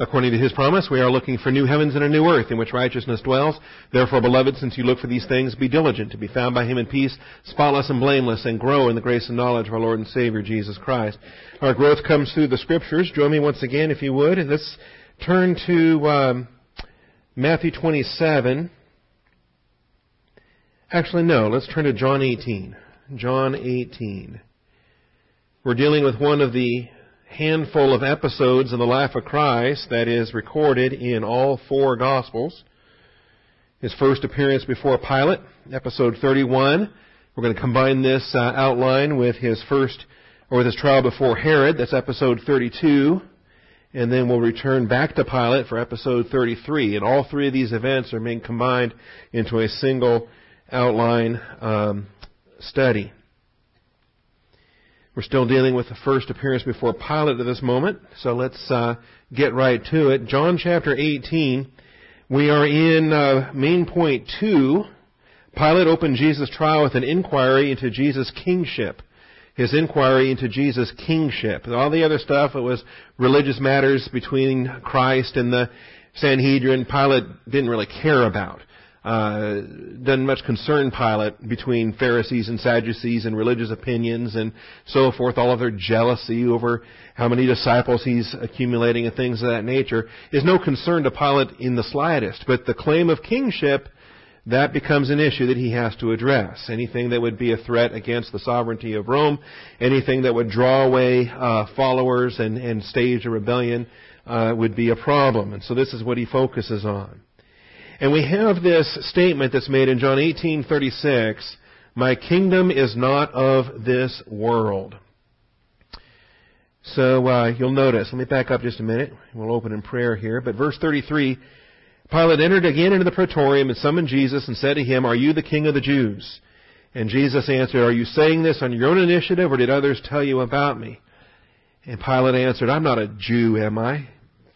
According to his promise, we are looking for new heavens and a new earth in which righteousness dwells. Therefore, beloved, since you look for these things, be diligent to be found by him in peace, spotless and blameless, and grow in the grace and knowledge of our Lord and Savior, Jesus Christ. Our growth comes through the scriptures. Join me once again, if you would. Let's turn to um, Matthew 27. Actually, no, let's turn to John 18. John 18. We're dealing with one of the handful of episodes in the life of Christ that is recorded in all four Gospels. His first appearance before Pilate, episode 31. We're going to combine this uh, outline with his first, or with his trial before Herod. That's episode 32. And then we'll return back to Pilate for episode 33. And all three of these events are being combined into a single outline um, study. We're still dealing with the first appearance before Pilate at this moment, so let's uh, get right to it. John chapter 18. We are in uh, main point two. Pilate opened Jesus' trial with an inquiry into Jesus' kingship. His inquiry into Jesus' kingship. All the other stuff, it was religious matters between Christ and the Sanhedrin, Pilate didn't really care about uh, doesn't much concern Pilate between Pharisees and Sadducees and religious opinions and so forth, all of their jealousy over how many disciples he's accumulating and things of that nature, is no concern to Pilate in the slightest. But the claim of kingship, that becomes an issue that he has to address. Anything that would be a threat against the sovereignty of Rome, anything that would draw away uh, followers and, and stage a rebellion uh, would be a problem. And so this is what he focuses on. And we have this statement that's made in John 18:36, "My kingdom is not of this world." So uh, you'll notice. Let me back up just a minute. We'll open in prayer here. But verse 33, Pilate entered again into the praetorium and summoned Jesus and said to him, "Are you the king of the Jews?" And Jesus answered, "Are you saying this on your own initiative, or did others tell you about me?" And Pilate answered, "I'm not a Jew, am I?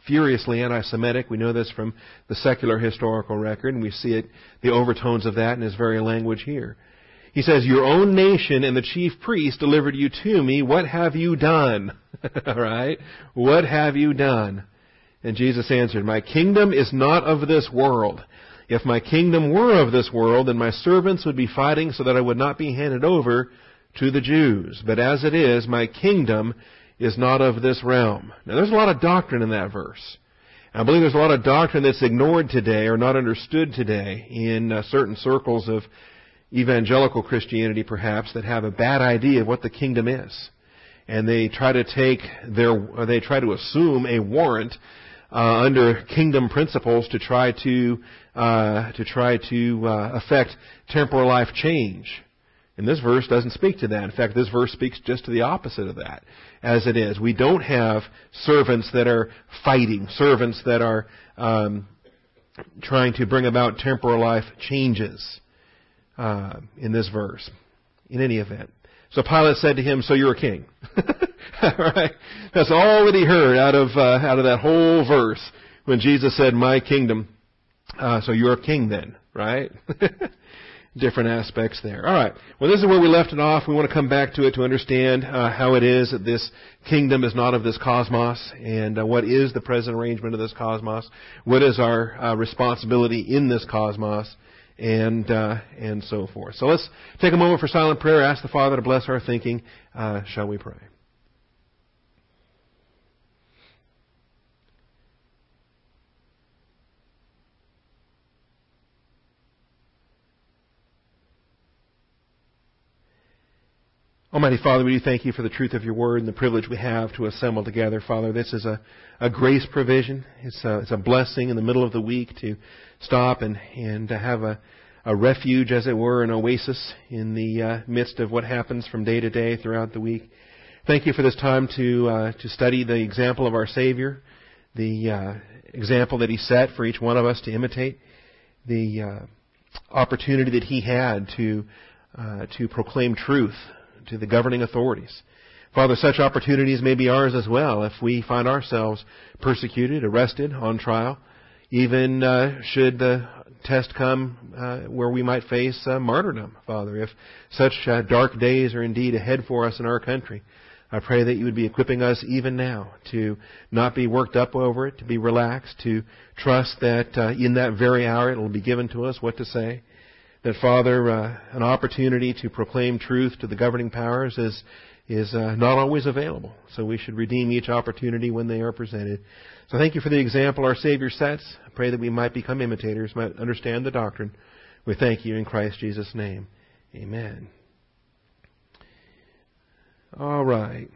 Furiously anti-Semitic. We know this from the secular historical record, and we see it, the overtones of that in his very language here. He says, Your own nation and the chief priest delivered you to me. What have you done? All right? What have you done? And Jesus answered, My kingdom is not of this world. If my kingdom were of this world, then my servants would be fighting so that I would not be handed over to the Jews. But as it is, my kingdom is not of this realm. Now, there's a lot of doctrine in that verse. I believe there's a lot of doctrine that's ignored today or not understood today in uh, certain circles of evangelical Christianity, perhaps, that have a bad idea of what the kingdom is. And they try to take their, they try to assume a warrant uh, under kingdom principles to try to uh, to try to uh, affect temporal life change. And this verse doesn't speak to that. In fact, this verse speaks just to the opposite of that as it is. We don't have servants that are fighting, servants that are um, trying to bring about temporal life changes uh, in this verse. In any event, so Pilate said to him, "So you're a king." right? That's all that he heard out of uh, out of that whole verse when Jesus said, "My kingdom." Uh, so you're a king then, right? different aspects there. All right. Well, this is where we left it off. We want to come back to it to understand uh, how it is that this kingdom is not of this cosmos, and uh, what is the present arrangement of this cosmos. What is our uh, responsibility in this cosmos, and uh, and so forth. So let's take a moment for silent prayer. Ask the Father to bless our thinking. Uh, shall we pray? Almighty Father, we do thank you for the truth of your word and the privilege we have to assemble together. Father, this is a, a grace provision. It's a, it's a blessing in the middle of the week to stop and, and to have a, a refuge, as it were, an oasis in the uh, midst of what happens from day to day throughout the week. Thank you for this time to, uh, to study the example of our Savior, the uh, example that He set for each one of us to imitate, the uh, opportunity that He had to, uh, to proclaim truth to the governing authorities. Father, such opportunities may be ours as well if we find ourselves persecuted, arrested, on trial, even uh, should the test come uh, where we might face uh, martyrdom, Father. If such uh, dark days are indeed ahead for us in our country, I pray that you would be equipping us even now to not be worked up over it, to be relaxed, to trust that uh, in that very hour it will be given to us what to say. That, Father, uh, an opportunity to proclaim truth to the governing powers is is uh, not always available. So we should redeem each opportunity when they are presented. So thank you for the example our Savior sets. I pray that we might become imitators, might understand the doctrine. We thank you in Christ Jesus' name. Amen. All right.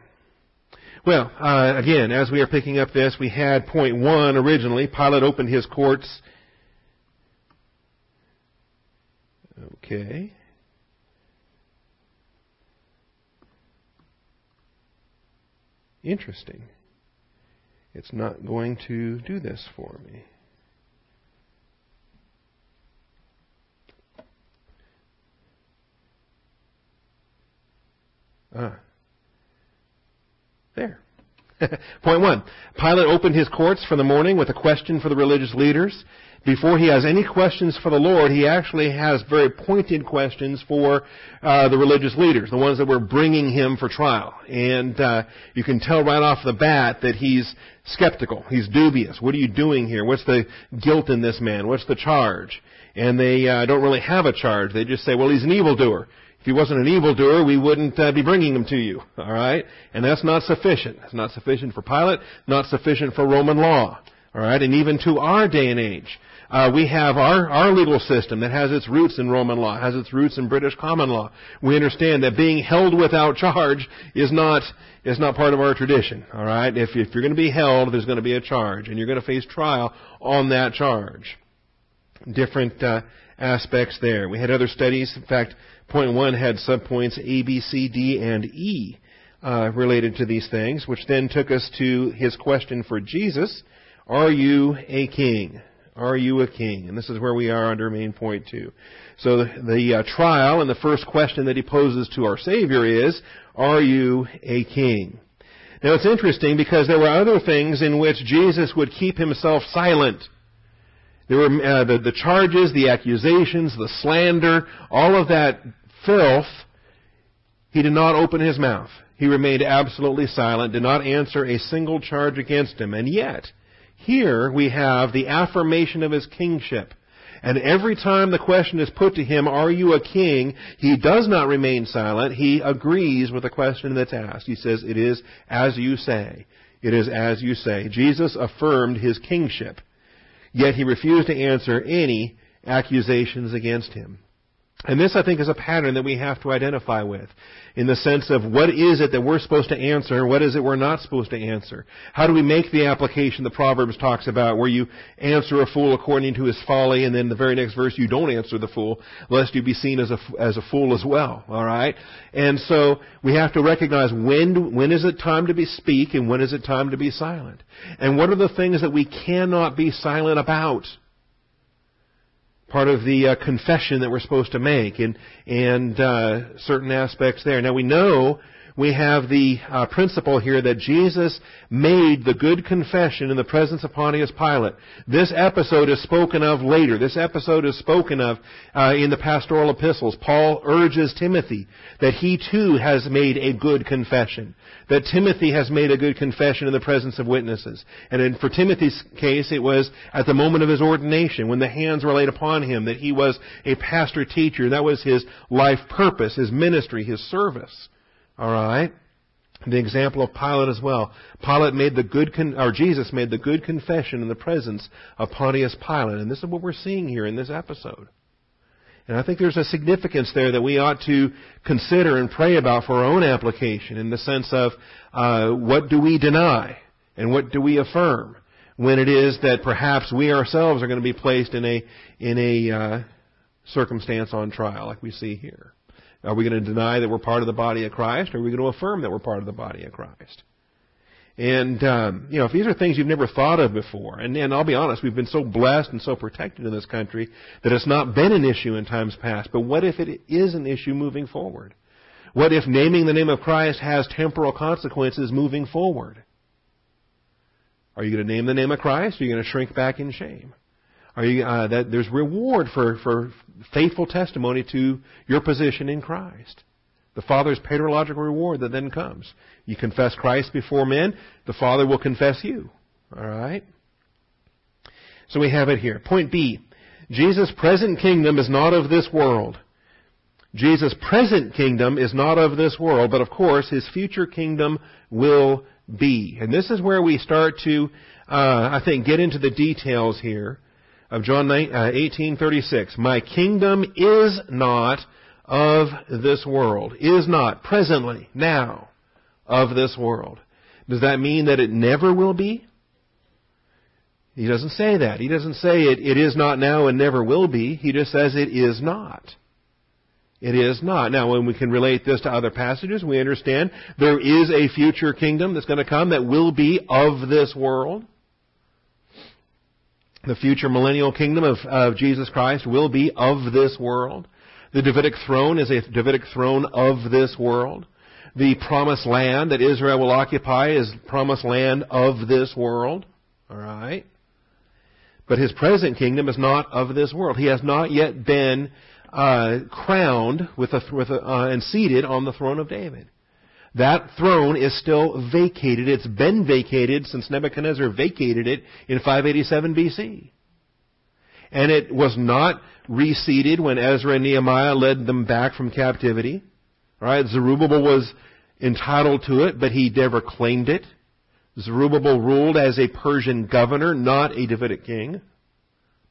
Well, uh, again, as we are picking up this, we had point one originally. Pilate opened his courts. Okay. Interesting. It's not going to do this for me. Ah. There. Point one. Pilate opened his courts for the morning with a question for the religious leaders before he has any questions for the Lord, he actually has very pointed questions for uh, the religious leaders, the ones that were bringing him for trial. And uh, you can tell right off the bat that he's skeptical. He's dubious. What are you doing here? What's the guilt in this man? What's the charge? And they uh, don't really have a charge. They just say, well, he's an evildoer. He wasn't an evildoer, we wouldn't uh, be bringing him to you. All right? And that's not sufficient. It's not sufficient for Pilate, not sufficient for Roman law. All right? And even to our day and age. Uh, we have our, our legal system that has its roots in Roman law, has its roots in British common law. We understand that being held without charge is not is not part of our tradition. All right, if if you're going to be held, there's going to be a charge, and you're going to face trial on that charge. Different uh, aspects there. We had other studies. In fact, point one had subpoints A, B, C, D, and E. Uh, related to these things, which then took us to his question for Jesus, Are you a king? Are you a king? And this is where we are under main point two. So the, the uh, trial and the first question that he poses to our Savior is, Are you a king? Now it's interesting because there were other things in which Jesus would keep himself silent. There were uh, the, the charges, the accusations, the slander, all of that filth. He did not open his mouth. He remained absolutely silent, did not answer a single charge against him. And yet, here we have the affirmation of his kingship. And every time the question is put to him, are you a king? He does not remain silent. He agrees with the question that's asked. He says, it is as you say. It is as you say. Jesus affirmed his kingship. Yet he refused to answer any accusations against him. And this, I think, is a pattern that we have to identify with in the sense of what is it that we're supposed to answer and what is it we're not supposed to answer. How do we make the application the Proverbs talks about where you answer a fool according to his folly and then the very next verse you don't answer the fool lest you be seen as a, as a fool as well. Alright? And so we have to recognize when, when is it time to be speak and when is it time to be silent. And what are the things that we cannot be silent about? Part of the uh, confession that we're supposed to make and and uh, certain aspects there. Now we know we have the uh, principle here that Jesus made the good confession in the presence of Pontius Pilate. This episode is spoken of later. This episode is spoken of uh, in the pastoral epistles. Paul urges Timothy that he too has made a good confession. That Timothy has made a good confession in the presence of witnesses. And in, for Timothy's case, it was at the moment of his ordination, when the hands were laid upon him, that he was a pastor teacher. That was his life purpose, his ministry, his service. All right? The example of Pilate as well. Pilate made the good, con- or Jesus made the good confession in the presence of Pontius Pilate. And this is what we're seeing here in this episode. And I think there's a significance there that we ought to consider and pray about for our own application in the sense of uh, what do we deny and what do we affirm when it is that perhaps we ourselves are going to be placed in a in a uh, circumstance on trial like we see here. Are we going to deny that we're part of the body of Christ, or are we going to affirm that we're part of the body of Christ? And um, you know, if these are things you've never thought of before, and, and I'll be honest, we've been so blessed and so protected in this country that it's not been an issue in times past. But what if it is an issue moving forward? What if naming the name of Christ has temporal consequences moving forward? Are you going to name the name of Christ? Or are you going to shrink back in shame? Are you, uh, that there's reward for, for faithful testimony to your position in Christ. The Father's paterological reward that then comes. You confess Christ before men, the Father will confess you. Alright? So we have it here. Point B. Jesus' present kingdom is not of this world. Jesus' present kingdom is not of this world, but of course his future kingdom will be. And this is where we start to, uh, I think, get into the details here of John 18:36. Uh, My kingdom is not of this world. Is not presently now of this world. Does that mean that it never will be? He doesn't say that. He doesn't say it, it is not now and never will be. He just says it is not. It is not. Now, when we can relate this to other passages, we understand there is a future kingdom that's going to come that will be of this world. The future millennial kingdom of, of Jesus Christ will be of this world. The Davidic throne is a Davidic throne of this world. The promised land that Israel will occupy is promised land of this world. Alright? But his present kingdom is not of this world. He has not yet been uh, crowned with a, with a, uh, and seated on the throne of David. That throne is still vacated. It's been vacated since Nebuchadnezzar vacated it in 587 BC. And it was not reseated when Ezra and Nehemiah led them back from captivity. Right? Zerubbabel was entitled to it, but he never claimed it. Zerubbabel ruled as a Persian governor, not a Davidic king.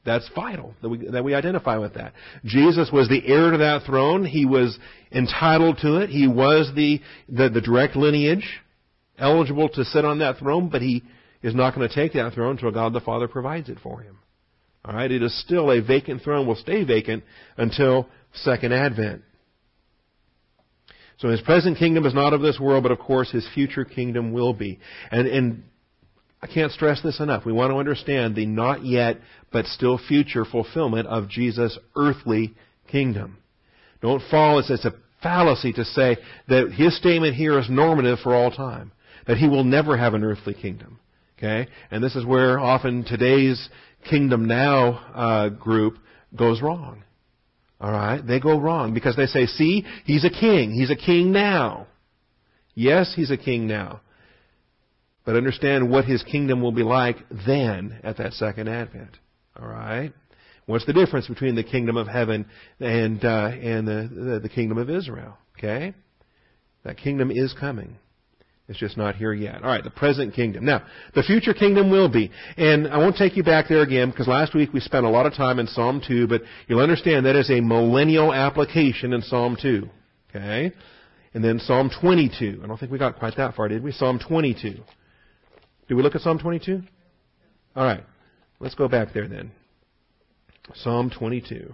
That's vital that we, that we identify with that. Jesus was the heir to that throne. He was entitled to it. He was the, the, the direct lineage, eligible to sit on that throne, but he is not going to take that throne until God the Father provides it for him. Alright, it is still a vacant throne, will stay vacant until Second Advent. So his present kingdom is not of this world, but of course his future kingdom will be. And, and I can't stress this enough. We want to understand the not yet, but still future fulfillment of Jesus' earthly kingdom. Don't fall, it's, it's a fallacy to say that his statement here is normative for all time. That he will never have an earthly kingdom. Okay? And this is where often today's kingdom now uh, group goes wrong. Alright? They go wrong because they say, see, he's a king. He's a king now. Yes, he's a king now but understand what his kingdom will be like then at that second advent. All right? What's the difference between the kingdom of heaven and uh, and the, the, the kingdom of Israel? Okay, that kingdom is coming. It's just not here yet. All right, the present kingdom. Now, the future kingdom will be, and I won't take you back there again because last week we spent a lot of time in Psalm 2, but you'll understand that is a millennial application in Psalm 2. Okay? And then Psalm 22. I don't think we got quite that far, did we? Psalm 22. Did we look at Psalm 22? All right. Let's go back there then. Psalm 22.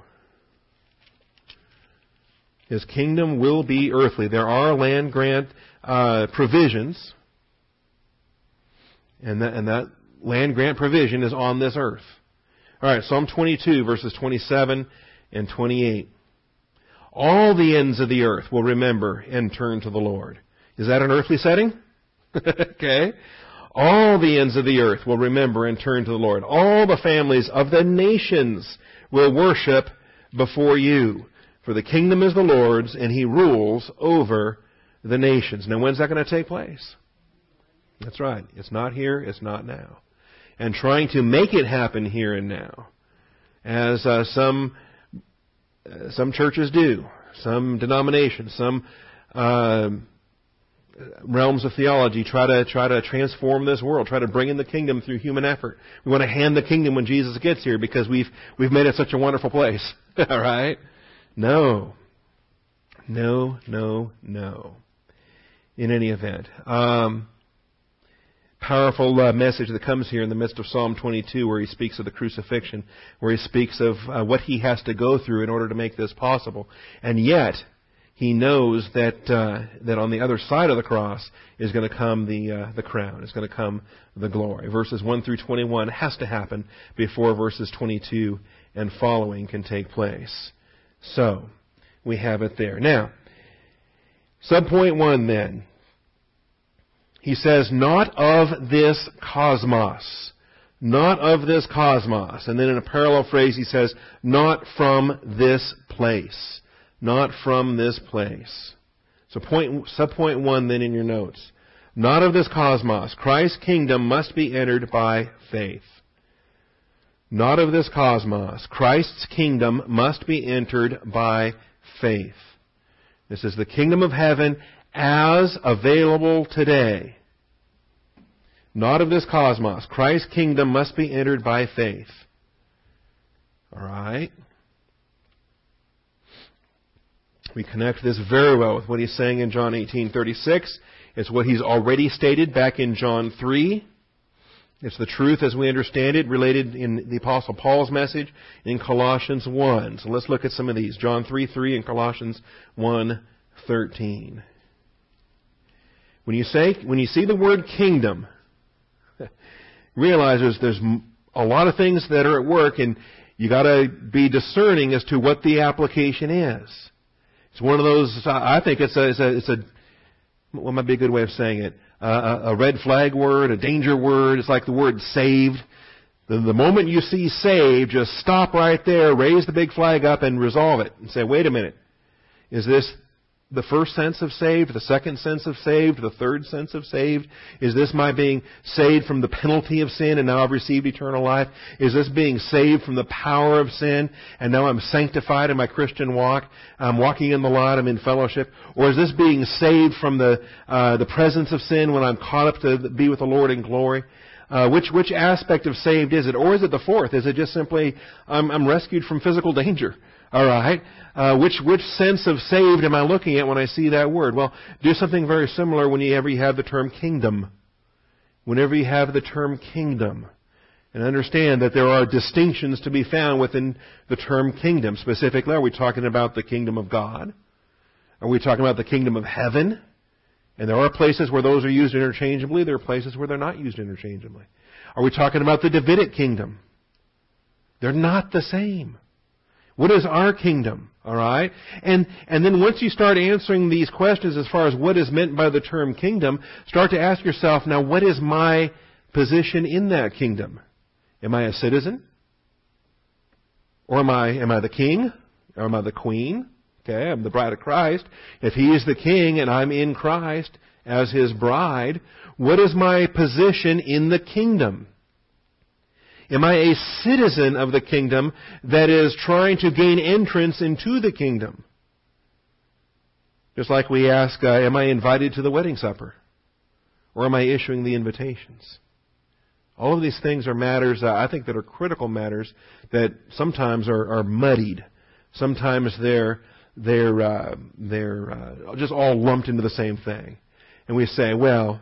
His kingdom will be earthly. There are land grant uh, provisions, and that, and that land grant provision is on this earth. All right, Psalm 22, verses 27 and 28. All the ends of the earth will remember and turn to the Lord. Is that an earthly setting? okay. All the ends of the earth will remember and turn to the Lord. All the families of the nations will worship before you. For the kingdom is the Lord's, and He rules over the nations. Now, when's that going to take place? That's right. It's not here, it's not now. And trying to make it happen here and now, as uh, some uh, some churches do, some denominations, some uh, realms of theology try to try to transform this world, try to bring in the kingdom through human effort. We want to hand the kingdom when Jesus gets here because we've we've made it such a wonderful place. All right? No. No, no, no. In any event, um, powerful uh, message that comes here in the midst of Psalm 22 where he speaks of the crucifixion, where he speaks of uh, what he has to go through in order to make this possible. And yet, he knows that uh, that on the other side of the cross is going to come the uh, the crown. Is going to come the glory. Verses one through twenty one has to happen before verses twenty two and following can take place. So we have it there. Now, subpoint one then. He says, not of this cosmos. Not of this cosmos. And then in a parallel phrase he says, not from this place not from this place. So point, subpoint one then in your notes. Not of this cosmos. Christ's kingdom must be entered by faith. Not of this cosmos. Christ's kingdom must be entered by faith. This is the kingdom of heaven as available today. Not of this cosmos. Christ's kingdom must be entered by faith. Alright? We connect this very well with what he's saying in John 18:36. It's what he's already stated back in John 3. It's the truth as we understand it related in the apostle Paul's message in Colossians 1. So let's look at some of these. John 3:3 and Colossians 1:13. When you say when you see the word kingdom, realize there's, there's a lot of things that are at work and you got to be discerning as to what the application is. It's one of those. I think it's a. It's a. It's a what might be a good way of saying it? Uh, a red flag word, a danger word. It's like the word saved. The, the moment you see saved, just stop right there, raise the big flag up, and resolve it, and say, "Wait a minute, is this the first sense of saved, the second sense of saved, the third sense of saved? Is this my being saved from the penalty of sin and now I've received eternal life? Is this being saved from the power of sin and now I'm sanctified in my Christian walk? I'm walking in the light, I'm in fellowship? Or is this being saved from the, uh, the presence of sin when I'm caught up to be with the Lord in glory? Uh, which which aspect of saved is it, or is it the fourth? Is it just simply I'm, I'm rescued from physical danger? All right. Uh, which which sense of saved am I looking at when I see that word? Well, do something very similar whenever you have the term kingdom. Whenever you have the term kingdom. And understand that there are distinctions to be found within the term kingdom. Specifically, are we talking about the kingdom of God? Are we talking about the kingdom of heaven? And there are places where those are used interchangeably. There are places where they're not used interchangeably. Are we talking about the Davidic kingdom? They're not the same. What is our kingdom? All right? And, and then once you start answering these questions as far as what is meant by the term kingdom, start to ask yourself, now what is my position in that kingdom? Am I a citizen? Or am I, am I the king? Or am I the queen? Okay, I'm the bride of Christ. If he is the king and I'm in Christ as his bride, what is my position in the kingdom? Am I a citizen of the kingdom that is trying to gain entrance into the kingdom? Just like we ask, uh, am I invited to the wedding supper? Or am I issuing the invitations? All of these things are matters, uh, I think, that are critical matters that sometimes are, are muddied. Sometimes they're, they're, uh, they're uh, just all lumped into the same thing. And we say, well,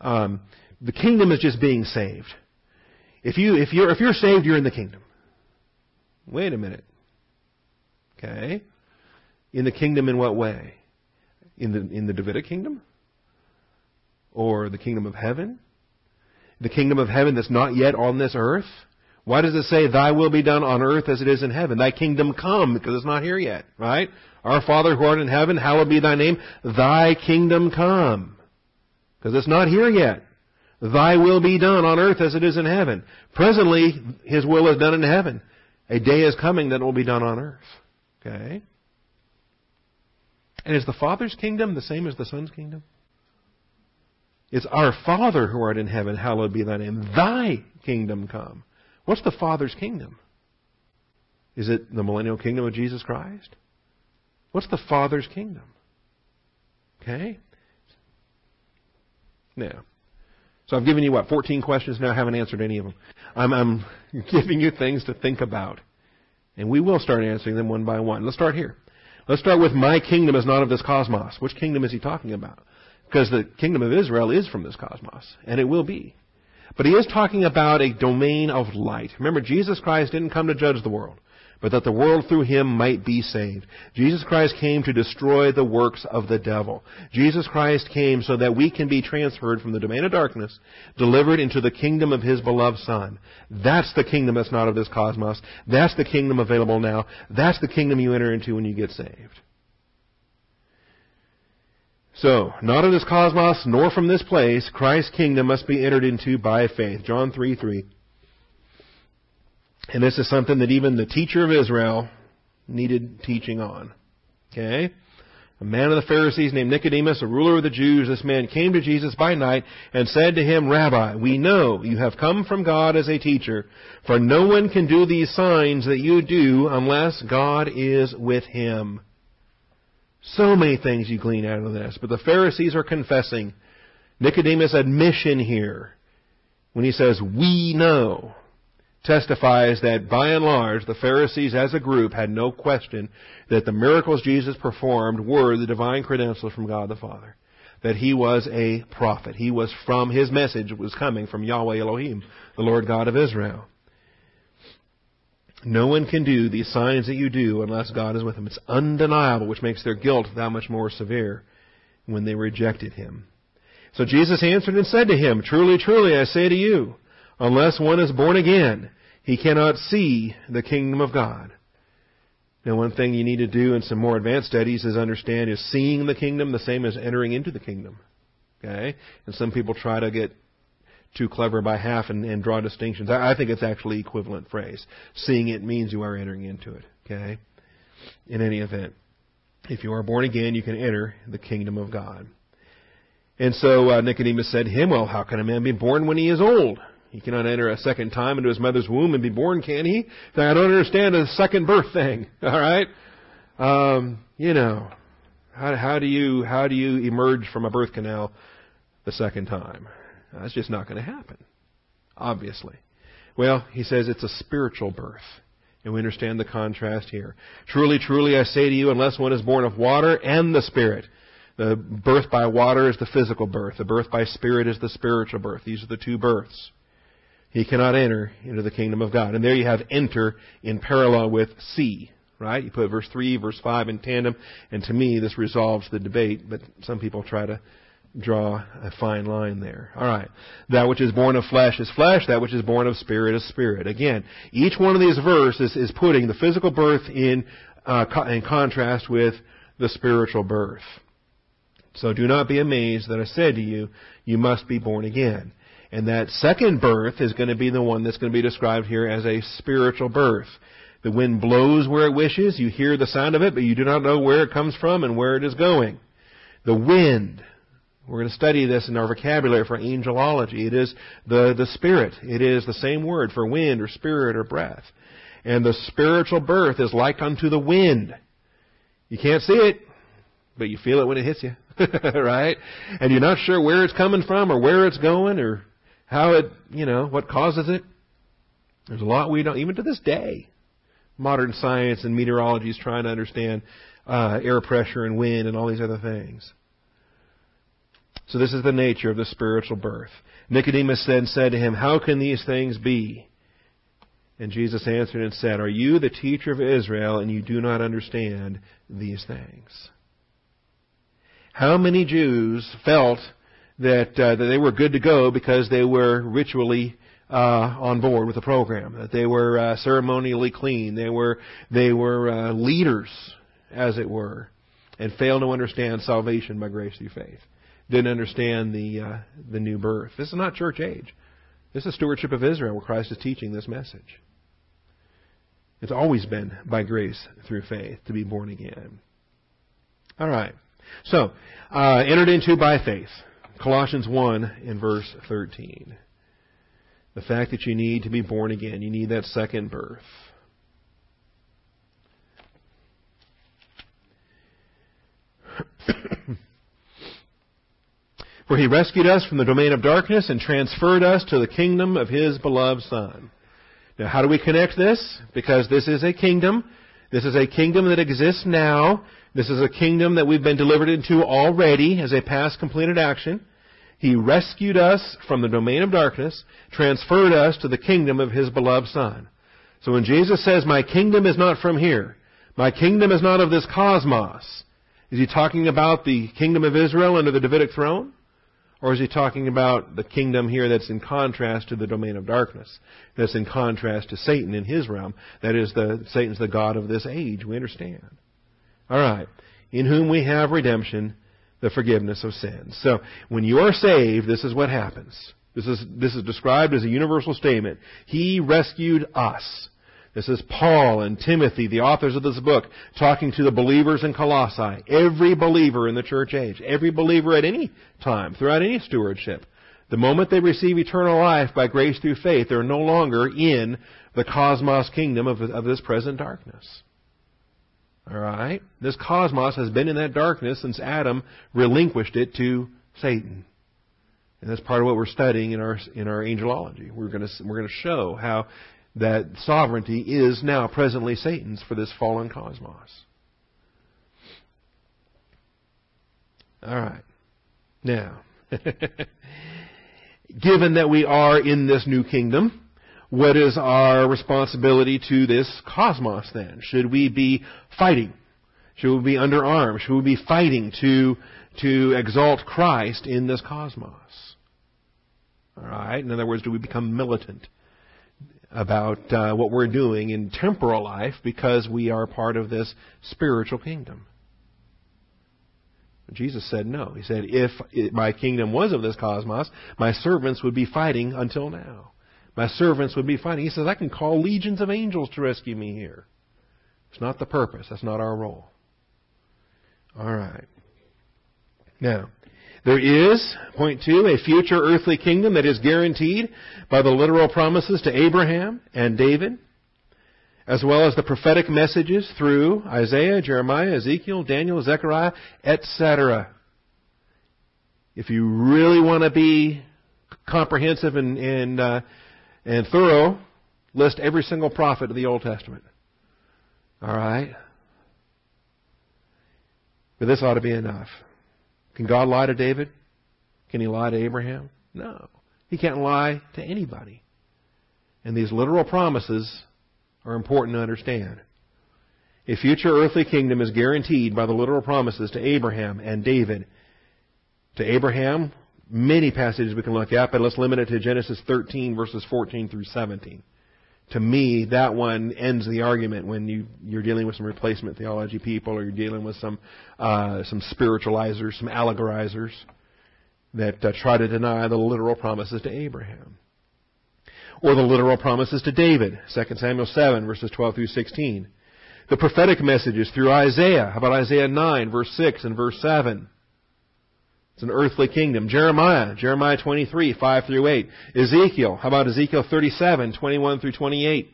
um, the kingdom is just being saved. If you if you're if you're saved, you're in the kingdom. Wait a minute. Okay. In the kingdom in what way? In the in the Davidic kingdom? Or the kingdom of heaven? The kingdom of heaven that's not yet on this earth? Why does it say, Thy will be done on earth as it is in heaven? Thy kingdom come, because it's not here yet, right? Our Father who art in heaven, hallowed be thy name. Thy kingdom come. Because it's not here yet. Thy will be done on earth as it is in heaven. Presently, His will is done in heaven. A day is coming that will be done on earth. Okay? And is the Father's kingdom the same as the Son's kingdom? It's our Father who art in heaven, hallowed be thy name. Thy kingdom come. What's the Father's kingdom? Is it the millennial kingdom of Jesus Christ? What's the Father's kingdom? Okay? Now, so I've given you what, 14 questions now, I haven't answered any of them. I'm, I'm giving you things to think about. And we will start answering them one by one. Let's start here. Let's start with my kingdom is not of this cosmos. Which kingdom is he talking about? Because the kingdom of Israel is from this cosmos, and it will be. But he is talking about a domain of light. Remember, Jesus Christ didn't come to judge the world but that the world through him might be saved. Jesus Christ came to destroy the works of the devil. Jesus Christ came so that we can be transferred from the domain of darkness, delivered into the kingdom of his beloved Son. That's the kingdom that's not of this cosmos. That's the kingdom available now. That's the kingdom you enter into when you get saved. So, not of this cosmos, nor from this place, Christ's kingdom must be entered into by faith. John 3 3. And this is something that even the teacher of Israel needed teaching on. Okay? a man of the Pharisees named Nicodemus, a ruler of the Jews, this man came to Jesus by night and said to him, Rabbi, we know you have come from God as a teacher, for no one can do these signs that you do unless God is with him. So many things you glean out of this, but the Pharisees are confessing Nicodemus' admission here when he says, we know testifies that by and large the Pharisees as a group had no question that the miracles Jesus performed were the divine credentials from God the Father. That he was a prophet. He was from, his message was coming from Yahweh Elohim, the Lord God of Israel. No one can do these signs that you do unless God is with them. It's undeniable, which makes their guilt that much more severe when they rejected him. So Jesus answered and said to him, Truly, truly, I say to you, Unless one is born again, he cannot see the kingdom of God. Now, one thing you need to do in some more advanced studies is understand is seeing the kingdom the same as entering into the kingdom. Okay? And some people try to get too clever by half and, and draw distinctions. I, I think it's actually equivalent phrase. Seeing it means you are entering into it. Okay? In any event, if you are born again, you can enter the kingdom of God. And so uh, Nicodemus said to him, Well, how can a man be born when he is old? He cannot enter a second time into his mother's womb and be born, can he? I don't understand the second birth thing. All right, um, you know, how, how do you how do you emerge from a birth canal the second time? That's just not going to happen, obviously. Well, he says it's a spiritual birth. And we understand the contrast here. Truly, truly, I say to you, unless one is born of water and the Spirit, the birth by water is the physical birth. The birth by spirit is the spiritual birth. These are the two births he cannot enter into the kingdom of God. And there you have enter in parallel with see, right? You put verse 3, verse 5 in tandem, and to me this resolves the debate, but some people try to draw a fine line there. All right. That which is born of flesh is flesh, that which is born of spirit is spirit. Again, each one of these verses is putting the physical birth in, uh, in contrast with the spiritual birth. So do not be amazed that I said to you, you must be born again. And that second birth is going to be the one that's going to be described here as a spiritual birth. The wind blows where it wishes. You hear the sound of it, but you do not know where it comes from and where it is going. The wind. We're going to study this in our vocabulary for angelology. It is the, the spirit. It is the same word for wind or spirit or breath. And the spiritual birth is like unto the wind. You can't see it, but you feel it when it hits you. right? And you're not sure where it's coming from or where it's going or how it, you know, what causes it. There's a lot we don't, even to this day. Modern science and meteorology is trying to understand uh, air pressure and wind and all these other things. So this is the nature of the spiritual birth. Nicodemus then said to him, How can these things be? And Jesus answered and said, Are you the teacher of Israel and you do not understand these things? How many Jews felt that uh, that they were good to go because they were ritually uh, on board with the program. That they were uh, ceremonially clean. They were they were uh, leaders, as it were, and failed to understand salvation by grace through faith. Didn't understand the uh, the new birth. This is not church age. This is stewardship of Israel, where Christ is teaching this message. It's always been by grace through faith to be born again. All right. So, uh, entered into by faith. Colossians 1 in verse 13. The fact that you need to be born again, you need that second birth. For he rescued us from the domain of darkness and transferred us to the kingdom of his beloved Son. Now, how do we connect this? Because this is a kingdom. This is a kingdom that exists now. This is a kingdom that we've been delivered into already as a past completed action. He rescued us from the domain of darkness, transferred us to the kingdom of His beloved Son. So when Jesus says, My kingdom is not from here, my kingdom is not of this cosmos, is He talking about the kingdom of Israel under the Davidic throne? Or is he talking about the kingdom here that's in contrast to the domain of darkness? That's in contrast to Satan in his realm. That is, the, Satan's the God of this age. We understand. Alright. In whom we have redemption the forgiveness of sins. So when you are saved, this is what happens. This is, this is described as a universal statement. He rescued us. This is Paul and Timothy, the authors of this book, talking to the believers in Colossae. Every believer in the church age, every believer at any time, throughout any stewardship. The moment they receive eternal life by grace through faith, they're no longer in the cosmos kingdom of, of this present darkness. Alright? This cosmos has been in that darkness since Adam relinquished it to Satan. And that's part of what we're studying in our in our angelology. We're going to we're going to show how that sovereignty is now presently Satan's for this fallen cosmos. All right. Now, given that we are in this new kingdom, what is our responsibility to this cosmos then? Should we be fighting? Should we be under arms? Should we be fighting to, to exalt Christ in this cosmos? Alright? In other words, do we become militant? about uh, what we're doing in temporal life because we are part of this spiritual kingdom. Jesus said no. He said, if my kingdom was of this cosmos, my servants would be fighting until now. My servants would be fighting. He says, I can call legions of angels to rescue me here. It's not the purpose. That's not our role. All right. Now, there is, point two, a future earthly kingdom that is guaranteed by the literal promises to Abraham and David, as well as the prophetic messages through Isaiah, Jeremiah, Ezekiel, Daniel, Zechariah, etc. If you really want to be comprehensive and, and, uh, and thorough, list every single prophet of the Old Testament. All right? But this ought to be enough. Can God lie to David? Can he lie to Abraham? No. He can't lie to anybody. And these literal promises are important to understand. A future earthly kingdom is guaranteed by the literal promises to Abraham and David. To Abraham, many passages we can look at, but let's limit it to Genesis 13 verses 14 through 17 to me, that one ends the argument when you, you're dealing with some replacement theology people or you're dealing with some, uh, some spiritualizers, some allegorizers that uh, try to deny the literal promises to Abraham. Or the literal promises to David, 2 Samuel 7 verses 12 through 16. The prophetic messages through Isaiah. How about Isaiah 9 verse 6 and verse 7? It's an earthly kingdom. Jeremiah, Jeremiah 23, 5 through 8. Ezekiel, how about Ezekiel 37, 21 through 28?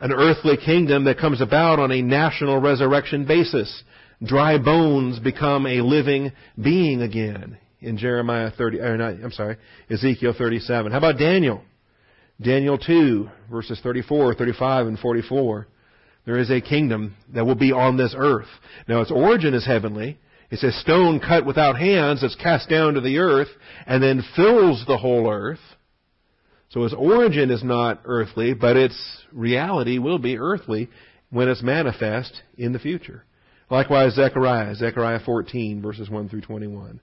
An earthly kingdom that comes about on a national resurrection basis. Dry bones become a living being again in Jeremiah 30, or not, I'm sorry, Ezekiel 37. How about Daniel? Daniel 2, verses 34, 35, and 44. There is a kingdom that will be on this earth. Now its origin is heavenly. It's a stone cut without hands that's cast down to the earth and then fills the whole earth. So its origin is not earthly, but its reality will be earthly when it's manifest in the future. Likewise, Zechariah, Zechariah 14, verses 1 through 21.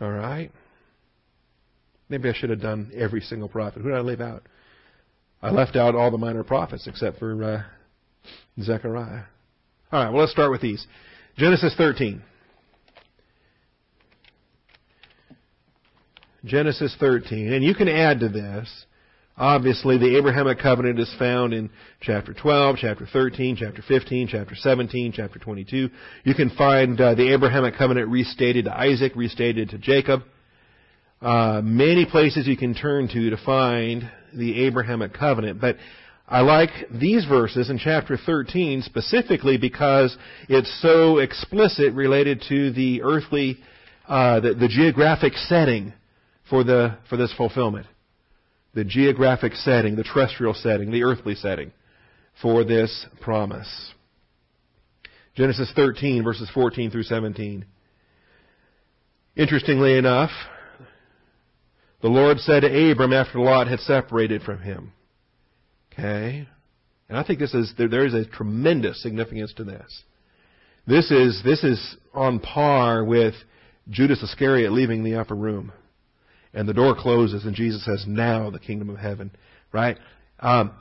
All right. Maybe I should have done every single prophet. Who did I leave out? I left out all the minor prophets except for uh, Zechariah. All right, well, let's start with these. Genesis 13. Genesis 13. And you can add to this. Obviously, the Abrahamic covenant is found in chapter 12, chapter 13, chapter 15, chapter 17, chapter 22. You can find uh, the Abrahamic covenant restated to Isaac, restated to Jacob. Uh, many places you can turn to to find the Abrahamic covenant. But I like these verses in chapter 13 specifically because it's so explicit related to the earthly, uh, the, the geographic setting for the for this fulfillment. The geographic setting, the terrestrial setting, the earthly setting for this promise. Genesis 13 verses 14 through 17. Interestingly enough, the Lord said to Abram after Lot had separated from him, Okay? And I think this is there, there is a tremendous significance to this. This is this is on par with Judas Iscariot leaving the upper room, and the door closes, and Jesus says, "Now the kingdom of heaven." Right? Um,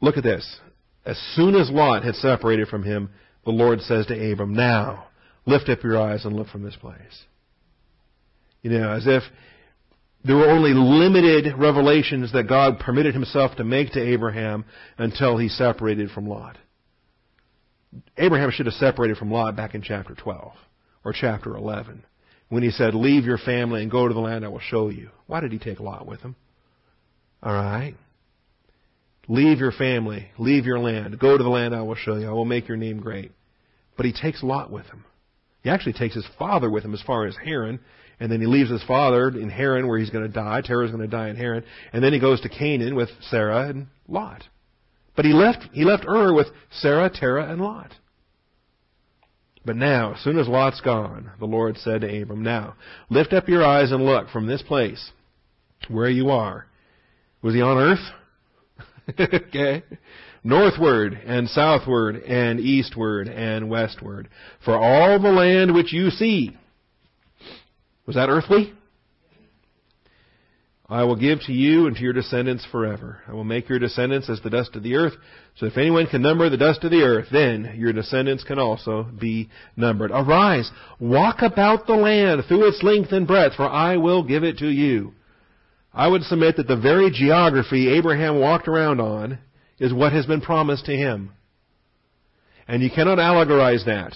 look at this. As soon as Lot had separated from him, the Lord says to Abram, "Now lift up your eyes and look from this place." You know, as if there were only limited revelations that God permitted himself to make to Abraham until he separated from Lot. Abraham should have separated from Lot back in chapter 12 or chapter 11 when he said, Leave your family and go to the land I will show you. Why did he take Lot with him? All right. Leave your family, leave your land, go to the land I will show you. I will make your name great. But he takes Lot with him. He actually takes his father with him as far as Haran, and then he leaves his father in Haran where he's going to die. Terah's going to die in Haran, and then he goes to Canaan with Sarah and Lot. But he left he left Ur with Sarah, Terah, and Lot. But now, as soon as Lot's gone, the Lord said to Abram, Now, lift up your eyes and look from this place where you are. Was he on earth? okay. Northward and southward and eastward and westward. For all the land which you see. Was that earthly? I will give to you and to your descendants forever. I will make your descendants as the dust of the earth. So if anyone can number the dust of the earth, then your descendants can also be numbered. Arise, walk about the land through its length and breadth, for I will give it to you. I would submit that the very geography Abraham walked around on is what has been promised to him. And you cannot allegorize that.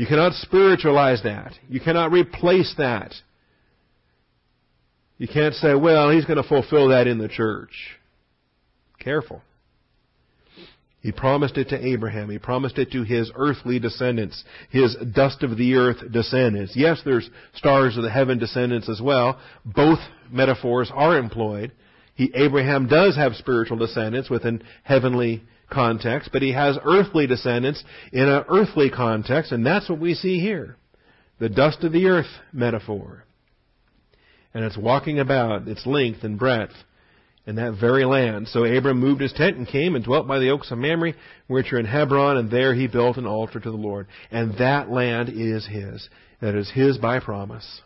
You cannot spiritualize that. You cannot replace that. You can't say, well, he's going to fulfill that in the church. Careful. He promised it to Abraham. He promised it to his earthly descendants, his dust of the earth descendants. Yes, there's stars of the heaven descendants as well. Both metaphors are employed. He, Abraham does have spiritual descendants within heavenly context, but he has earthly descendants in an earthly context, and that's what we see here. The dust of the earth metaphor. And it's walking about its length and breadth in that very land. So Abram moved his tent and came and dwelt by the oaks of Mamre, which are in Hebron, and there he built an altar to the Lord. And that land is his. That is his by promise.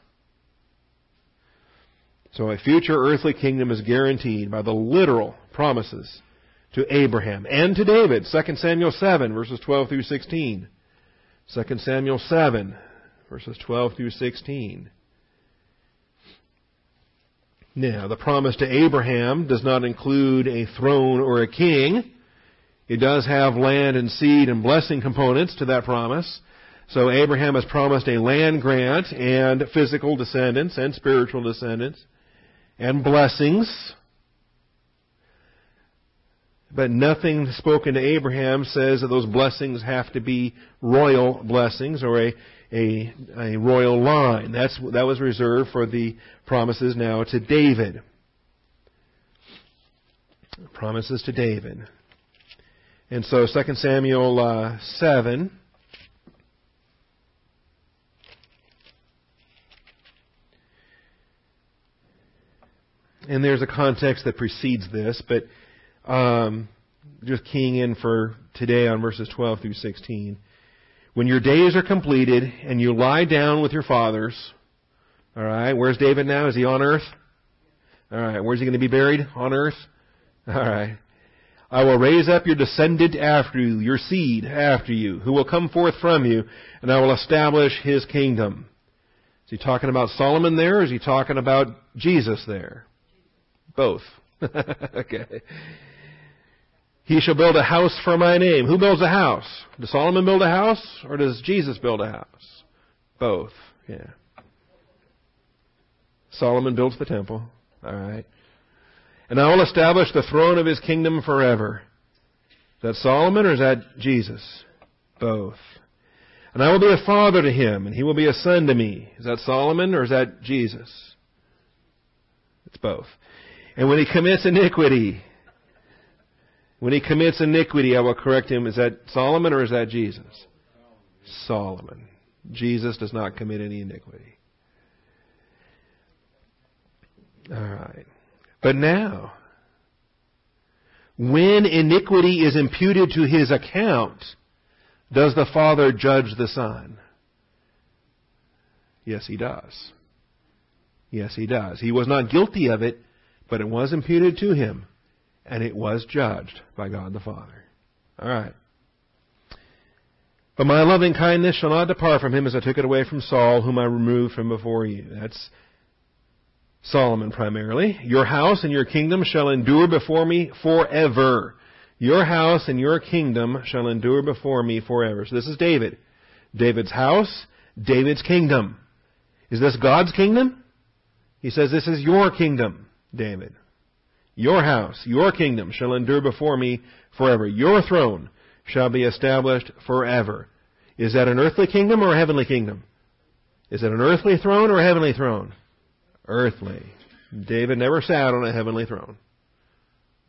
So a future earthly kingdom is guaranteed by the literal promises to Abraham and to David. 2 Samuel 7, verses 12 through 16. 2 Samuel 7, verses 12 through 16. Now, the promise to Abraham does not include a throne or a king. It does have land and seed and blessing components to that promise. So Abraham has promised a land grant and physical descendants and spiritual descendants and blessings. But nothing spoken to Abraham says that those blessings have to be royal blessings or a, a, a royal line. That's, that was reserved for the promises now to David. Promises to David. And so 2 Samuel uh, 7. And there's a context that precedes this, but um, just keying in for today on verses 12 through 16. When your days are completed and you lie down with your fathers, all right, where's David now? Is he on earth? All right, where's he going to be buried? On earth? All right. I will raise up your descendant after you, your seed after you, who will come forth from you, and I will establish his kingdom. Is he talking about Solomon there, or is he talking about Jesus there? Both. okay. He shall build a house for my name. Who builds a house? Does Solomon build a house or does Jesus build a house? Both. Yeah. Solomon builds the temple. All right. And I will establish the throne of his kingdom forever. Is that Solomon or is that Jesus? Both. And I will be a father to him, and he will be a son to me. Is that Solomon or is that Jesus? It's both. And when he commits iniquity, when he commits iniquity, I will correct him. Is that Solomon or is that Jesus? Solomon. Jesus does not commit any iniquity. All right. But now, when iniquity is imputed to his account, does the Father judge the Son? Yes, he does. Yes, he does. He was not guilty of it, but it was imputed to him and it was judged by God the Father. All right. But my loving kindness shall not depart from him as I took it away from Saul, whom I removed from before you. That's Solomon primarily. Your house and your kingdom shall endure before me forever. Your house and your kingdom shall endure before me forever. So this is David. David's house, David's kingdom. Is this God's kingdom? He says, This is your kingdom, David. Your house, your kingdom shall endure before me forever. Your throne shall be established forever. Is that an earthly kingdom or a heavenly kingdom? Is it an earthly throne or a heavenly throne? Earthly. David never sat on a heavenly throne.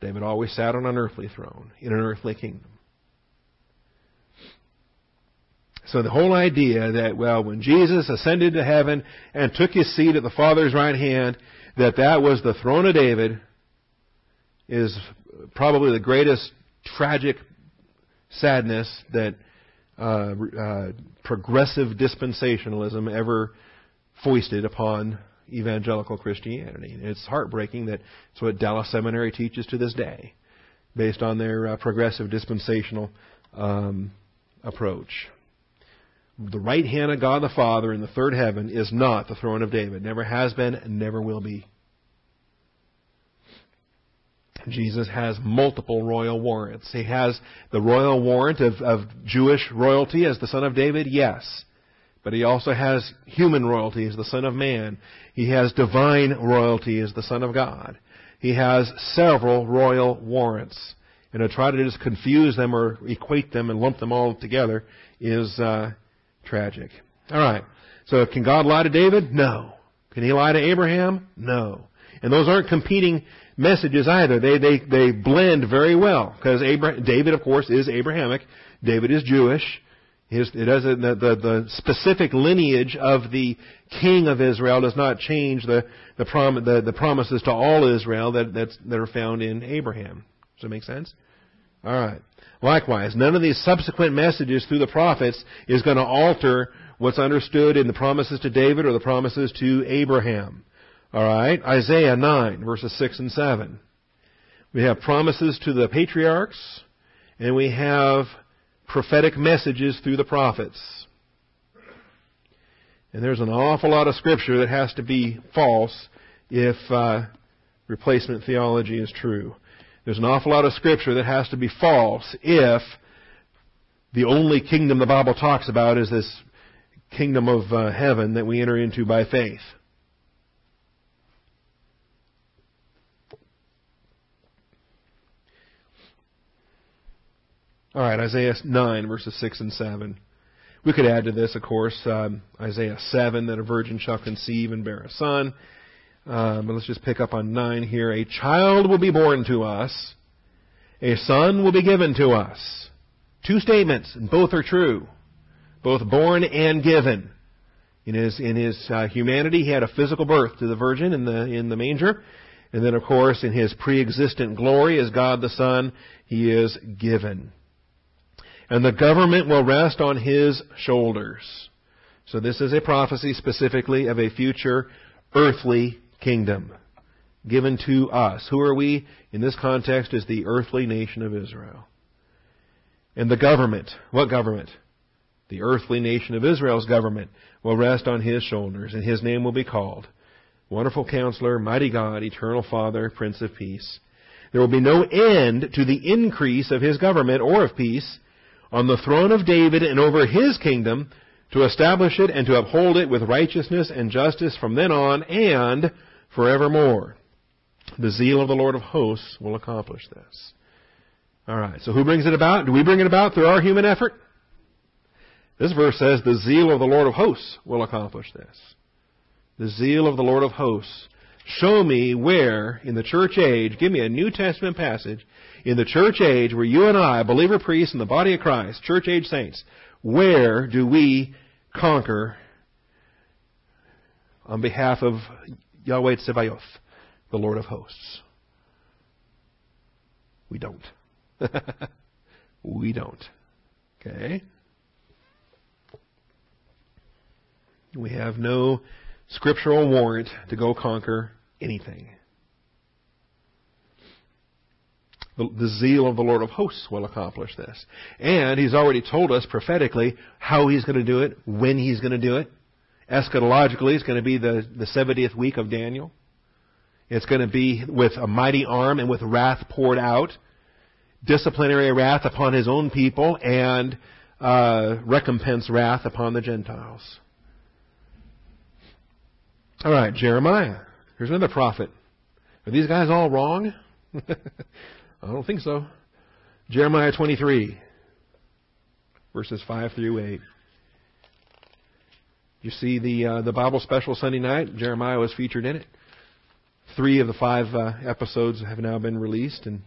David always sat on an earthly throne in an earthly kingdom. So the whole idea that, well, when Jesus ascended to heaven and took his seat at the Father's right hand, that that was the throne of David is probably the greatest tragic sadness that uh, uh, progressive dispensationalism ever foisted upon evangelical Christianity. It's heartbreaking that it's what Dallas Seminary teaches to this day, based on their uh, progressive dispensational um, approach. The right hand of God the Father in the third heaven is not the throne of David. Never has been and never will be. Jesus has multiple royal warrants. He has the royal warrant of, of Jewish royalty as the son of David, yes. But he also has human royalty as the Son of Man. He has divine royalty as the Son of God. He has several royal warrants. And to try to just confuse them or equate them and lump them all together is uh, tragic. All right. So can God lie to David? No. Can he lie to Abraham? No. And those aren't competing messages either. They they they blend very well because David, of course, is Abrahamic. David is Jewish. His, it doesn't, the, the, the, specific lineage of the king of Israel does not change the, the, prom, the, the promises to all Israel that, that are found in Abraham. Does that make sense? All right. Likewise, none of these subsequent messages through the prophets is going to alter what's understood in the promises to David or the promises to Abraham. All right. Isaiah 9, verses 6 and 7. We have promises to the patriarchs, and we have prophetic messages through the prophets. And there's an awful lot of scripture that has to be false if uh, replacement theology is true. There's an awful lot of scripture that has to be false if the only kingdom the Bible talks about is this kingdom of uh, heaven that we enter into by faith. All right, Isaiah 9, verses 6 and 7. We could add to this, of course, um, Isaiah 7, that a virgin shall conceive and bear a son. Um, but let's just pick up on 9 here. A child will be born to us, a son will be given to us. Two statements, and both are true. Both born and given. In his, in his uh, humanity, he had a physical birth to the virgin in the, in the manger. And then, of course, in his pre-existent glory as God the Son, he is given and the government will rest on his shoulders. So this is a prophecy specifically of a future earthly kingdom given to us. Who are we? In this context is the earthly nation of Israel. And the government, what government? The earthly nation of Israel's government will rest on his shoulders, and his name will be called Wonderful Counselor, Mighty God, Eternal Father, Prince of Peace. There will be no end to the increase of his government or of peace on the throne of David and over his kingdom to establish it and to uphold it with righteousness and justice from then on and forevermore. The zeal of the Lord of hosts will accomplish this. All right, so who brings it about? Do we bring it about through our human effort? This verse says, The zeal of the Lord of hosts will accomplish this. The zeal of the Lord of hosts. Show me where in the church age, give me a New Testament passage in the church age where you and I, believer priests in the body of Christ, church age saints, where do we conquer on behalf of Yahweh Tsevayoth, the Lord of hosts? We don't. we don't. Okay? We have no scriptural warrant to go conquer anything. The, the, zeal of the Lord of hosts will accomplish this. And He's already told us prophetically how He's going to do it, when He's going to do it. Eschatologically, it's going to be the, the 70th week of Daniel. It's going to be with a mighty arm and with wrath poured out, disciplinary wrath upon his own people, and uh, recompense wrath upon the Gentiles. All right, Jeremiah. Here's another prophet. Are these guys all wrong? I don't think so. Jeremiah 23, verses 5 through 8. You see the uh, the Bible special Sunday night. Jeremiah was featured in it. Three of the five uh, episodes have now been released, and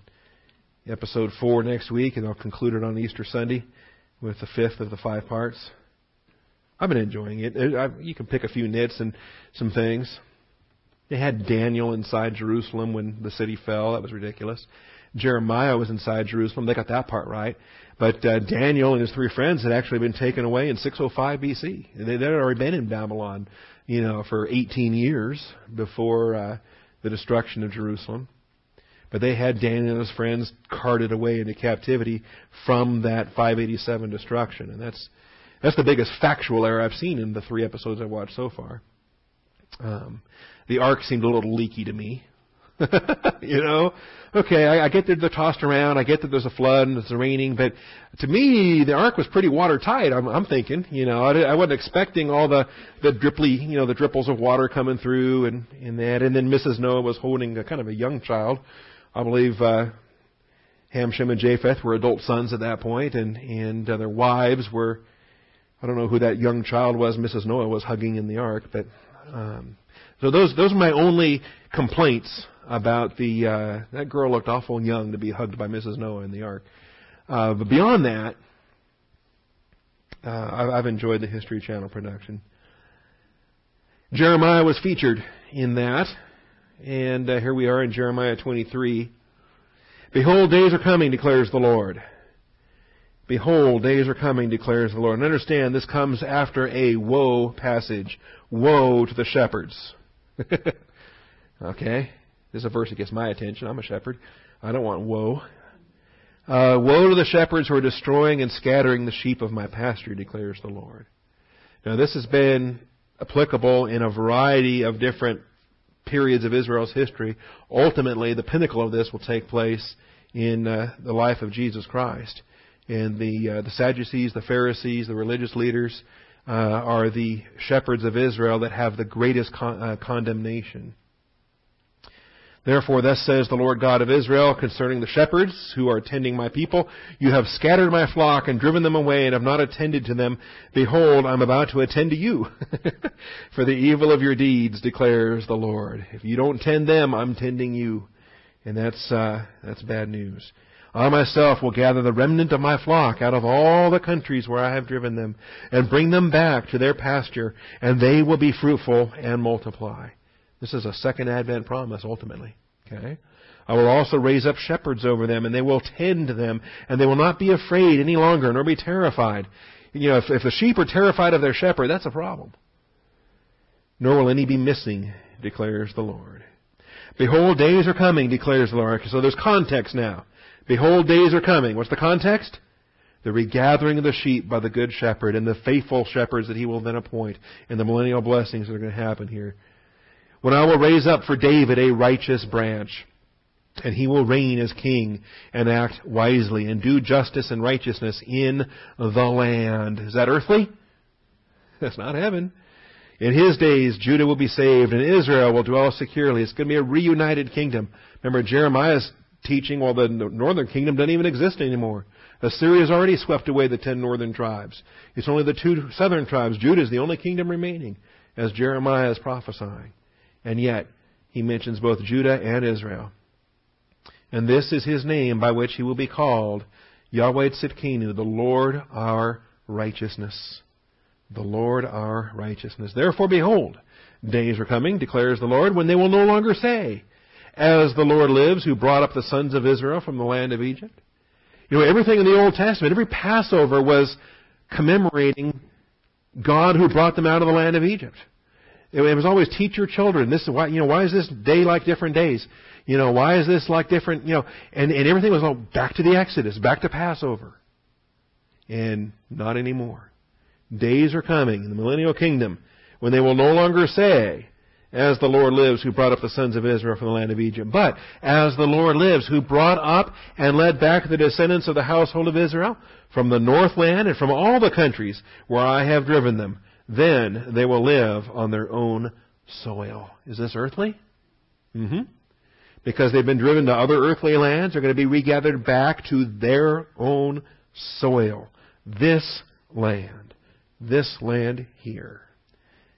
episode four next week, and they'll conclude it on Easter Sunday with the fifth of the five parts. I've been enjoying it. I, you can pick a few nits and some things. They had Daniel inside Jerusalem when the city fell. That was ridiculous. Jeremiah was inside Jerusalem. They got that part right. But uh, Daniel and his three friends had actually been taken away in 605 BC. They, they had already been in Babylon, you know, for 18 years before uh, the destruction of Jerusalem. But they had Daniel and his friends carted away into captivity from that 587 destruction, and that's that's the biggest factual error I've seen in the three episodes I've watched so far. Um, the ark seemed a little leaky to me. you know, okay, I, I get that they're tossed around. I get that there's a flood and it's raining, but to me, the ark was pretty watertight. I'm, I'm thinking, you know, I, I wasn't expecting all the the dripply, you know, the dripples of water coming through and and that. And then Mrs. Noah was holding a kind of a young child. I believe uh, Ham, Shem, and Japheth were adult sons at that point, and and uh, their wives were. I don't know who that young child was. Mrs. Noah was hugging in the ark, but um, so those those are my only complaints about the uh, that girl looked awful young to be hugged by Mrs. Noah in the ark. Uh, but beyond that, uh, I've enjoyed the History Channel production. Jeremiah was featured in that, and uh, here we are in Jeremiah 23. Behold, days are coming, declares the Lord. Behold, days are coming, declares the Lord. And understand, this comes after a woe passage. Woe to the shepherds. okay? This is a verse that gets my attention. I'm a shepherd. I don't want woe. Uh, woe to the shepherds who are destroying and scattering the sheep of my pasture, declares the Lord. Now, this has been applicable in a variety of different periods of Israel's history. Ultimately, the pinnacle of this will take place in uh, the life of Jesus Christ. And the uh, the Sadducees, the Pharisees, the religious leaders uh, are the shepherds of Israel that have the greatest con- uh, condemnation. Therefore, thus says the Lord God of Israel concerning the shepherds who are tending my people, You have scattered my flock and driven them away and have not attended to them. Behold, I'm about to attend to you for the evil of your deeds, declares the Lord. If you don't tend them, I'm tending you. And that's, uh, that's bad news. I myself will gather the remnant of my flock out of all the countries where I have driven them, and bring them back to their pasture, and they will be fruitful and multiply. This is a second advent promise ultimately. Okay? I will also raise up shepherds over them, and they will tend them, and they will not be afraid any longer, nor be terrified. You know, if, if the sheep are terrified of their shepherd, that's a problem. Nor will any be missing, declares the Lord. Behold, days are coming, declares the Lord. So there's context now. Behold, days are coming. What's the context? The regathering of the sheep by the good shepherd and the faithful shepherds that he will then appoint and the millennial blessings that are going to happen here. When I will raise up for David a righteous branch, and he will reign as king and act wisely and do justice and righteousness in the land. Is that earthly? That's not heaven. In his days, Judah will be saved and Israel will dwell securely. It's going to be a reunited kingdom. Remember Jeremiah's teaching, well, the northern kingdom doesn't even exist anymore. Assyria has already swept away the ten northern tribes. It's only the two southern tribes. Judah is the only kingdom remaining, as Jeremiah is prophesying. And yet, he mentions both Judah and Israel. And this is his name by which he will be called Yahweh Tzidkenu, the Lord our righteousness. The Lord our righteousness. Therefore, behold, days are coming, declares the Lord, when they will no longer say, as the Lord lives, who brought up the sons of Israel from the land of Egypt. You know, everything in the Old Testament, every Passover was commemorating God who brought them out of the land of Egypt. It was always teach your children. This is why, you know, why is this day like different days? You know, why is this like different, you know, and, and everything was all back to the Exodus, back to Passover. And not anymore. Days are coming in the millennial kingdom when they will no longer say, as the Lord lives who brought up the sons of Israel from the land of Egypt, but as the Lord lives who brought up and led back the descendants of the household of Israel from the northland and from all the countries where I have driven them. Then they will live on their own soil. Is this earthly? Mm-hmm. Because they've been driven to other earthly lands, they're going to be regathered back to their own soil. This land. This land here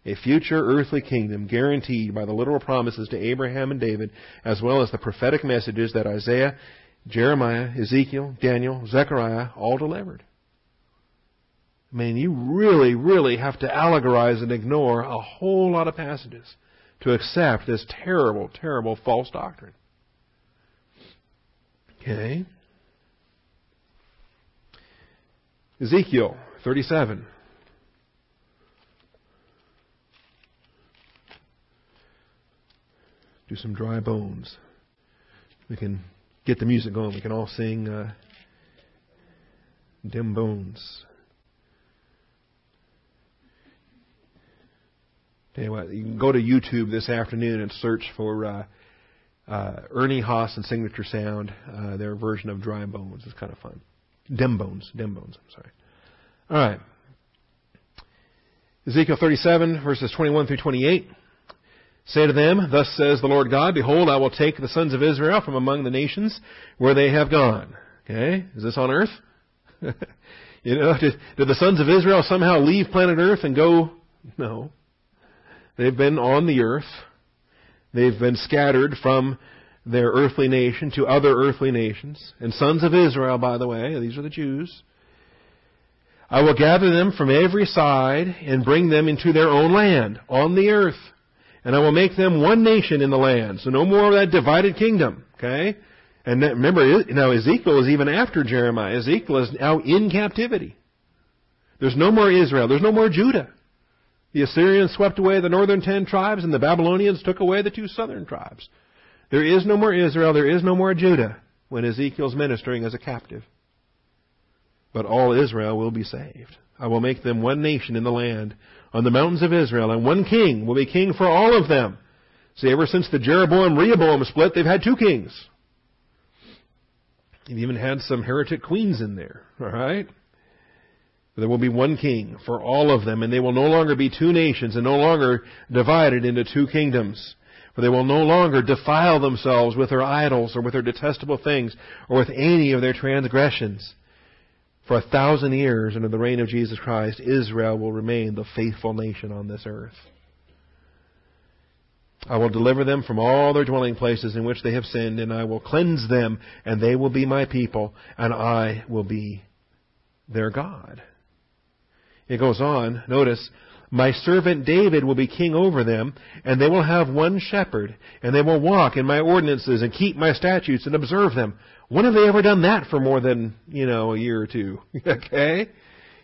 a future earthly kingdom guaranteed by the literal promises to Abraham and David, as well as the prophetic messages that Isaiah, Jeremiah, Ezekiel, Daniel, Zechariah all delivered. I mean, you really, really have to allegorize and ignore a whole lot of passages to accept this terrible, terrible false doctrine. Okay? Ezekiel 37. Do some dry bones. We can get the music going. We can all sing uh, Dem Bones. What, you can go to YouTube this afternoon and search for uh, uh, Ernie Haase and Signature Sound, uh, their version of Dry Bones. It's kind of fun. Dem Bones. Dem Bones, I'm sorry. All right. Ezekiel 37, verses 21 through 28. Say to them, Thus says the Lord God, Behold, I will take the sons of Israel from among the nations where they have gone. Okay? Is this on earth? you know, did, did the sons of Israel somehow leave planet earth and go? No. They've been on the earth. They've been scattered from their earthly nation to other earthly nations. And sons of Israel, by the way, these are the Jews. I will gather them from every side and bring them into their own land on the earth and I will make them one nation in the land. So no more of that divided kingdom. Okay? And remember, now Ezekiel is even after Jeremiah. Ezekiel is now in captivity. There's no more Israel. There's no more Judah. The Assyrians swept away the northern ten tribes, and the Babylonians took away the two southern tribes. There is no more Israel. There is no more Judah when Ezekiel's ministering as a captive. But all Israel will be saved. I will make them one nation in the land on the mountains of Israel, and one king will be king for all of them. See, ever since the Jeroboam Rehoboam split, they've had two kings. They've even had some heretic queens in there, alright? There will be one king for all of them, and they will no longer be two nations and no longer divided into two kingdoms. For they will no longer defile themselves with their idols or with their detestable things or with any of their transgressions. For a thousand years under the reign of Jesus Christ, Israel will remain the faithful nation on this earth. I will deliver them from all their dwelling places in which they have sinned, and I will cleanse them, and they will be my people, and I will be their God. It goes on, notice, my servant David will be king over them, and they will have one shepherd, and they will walk in my ordinances and keep my statutes and observe them. When have they ever done that for more than, you know, a year or two? okay?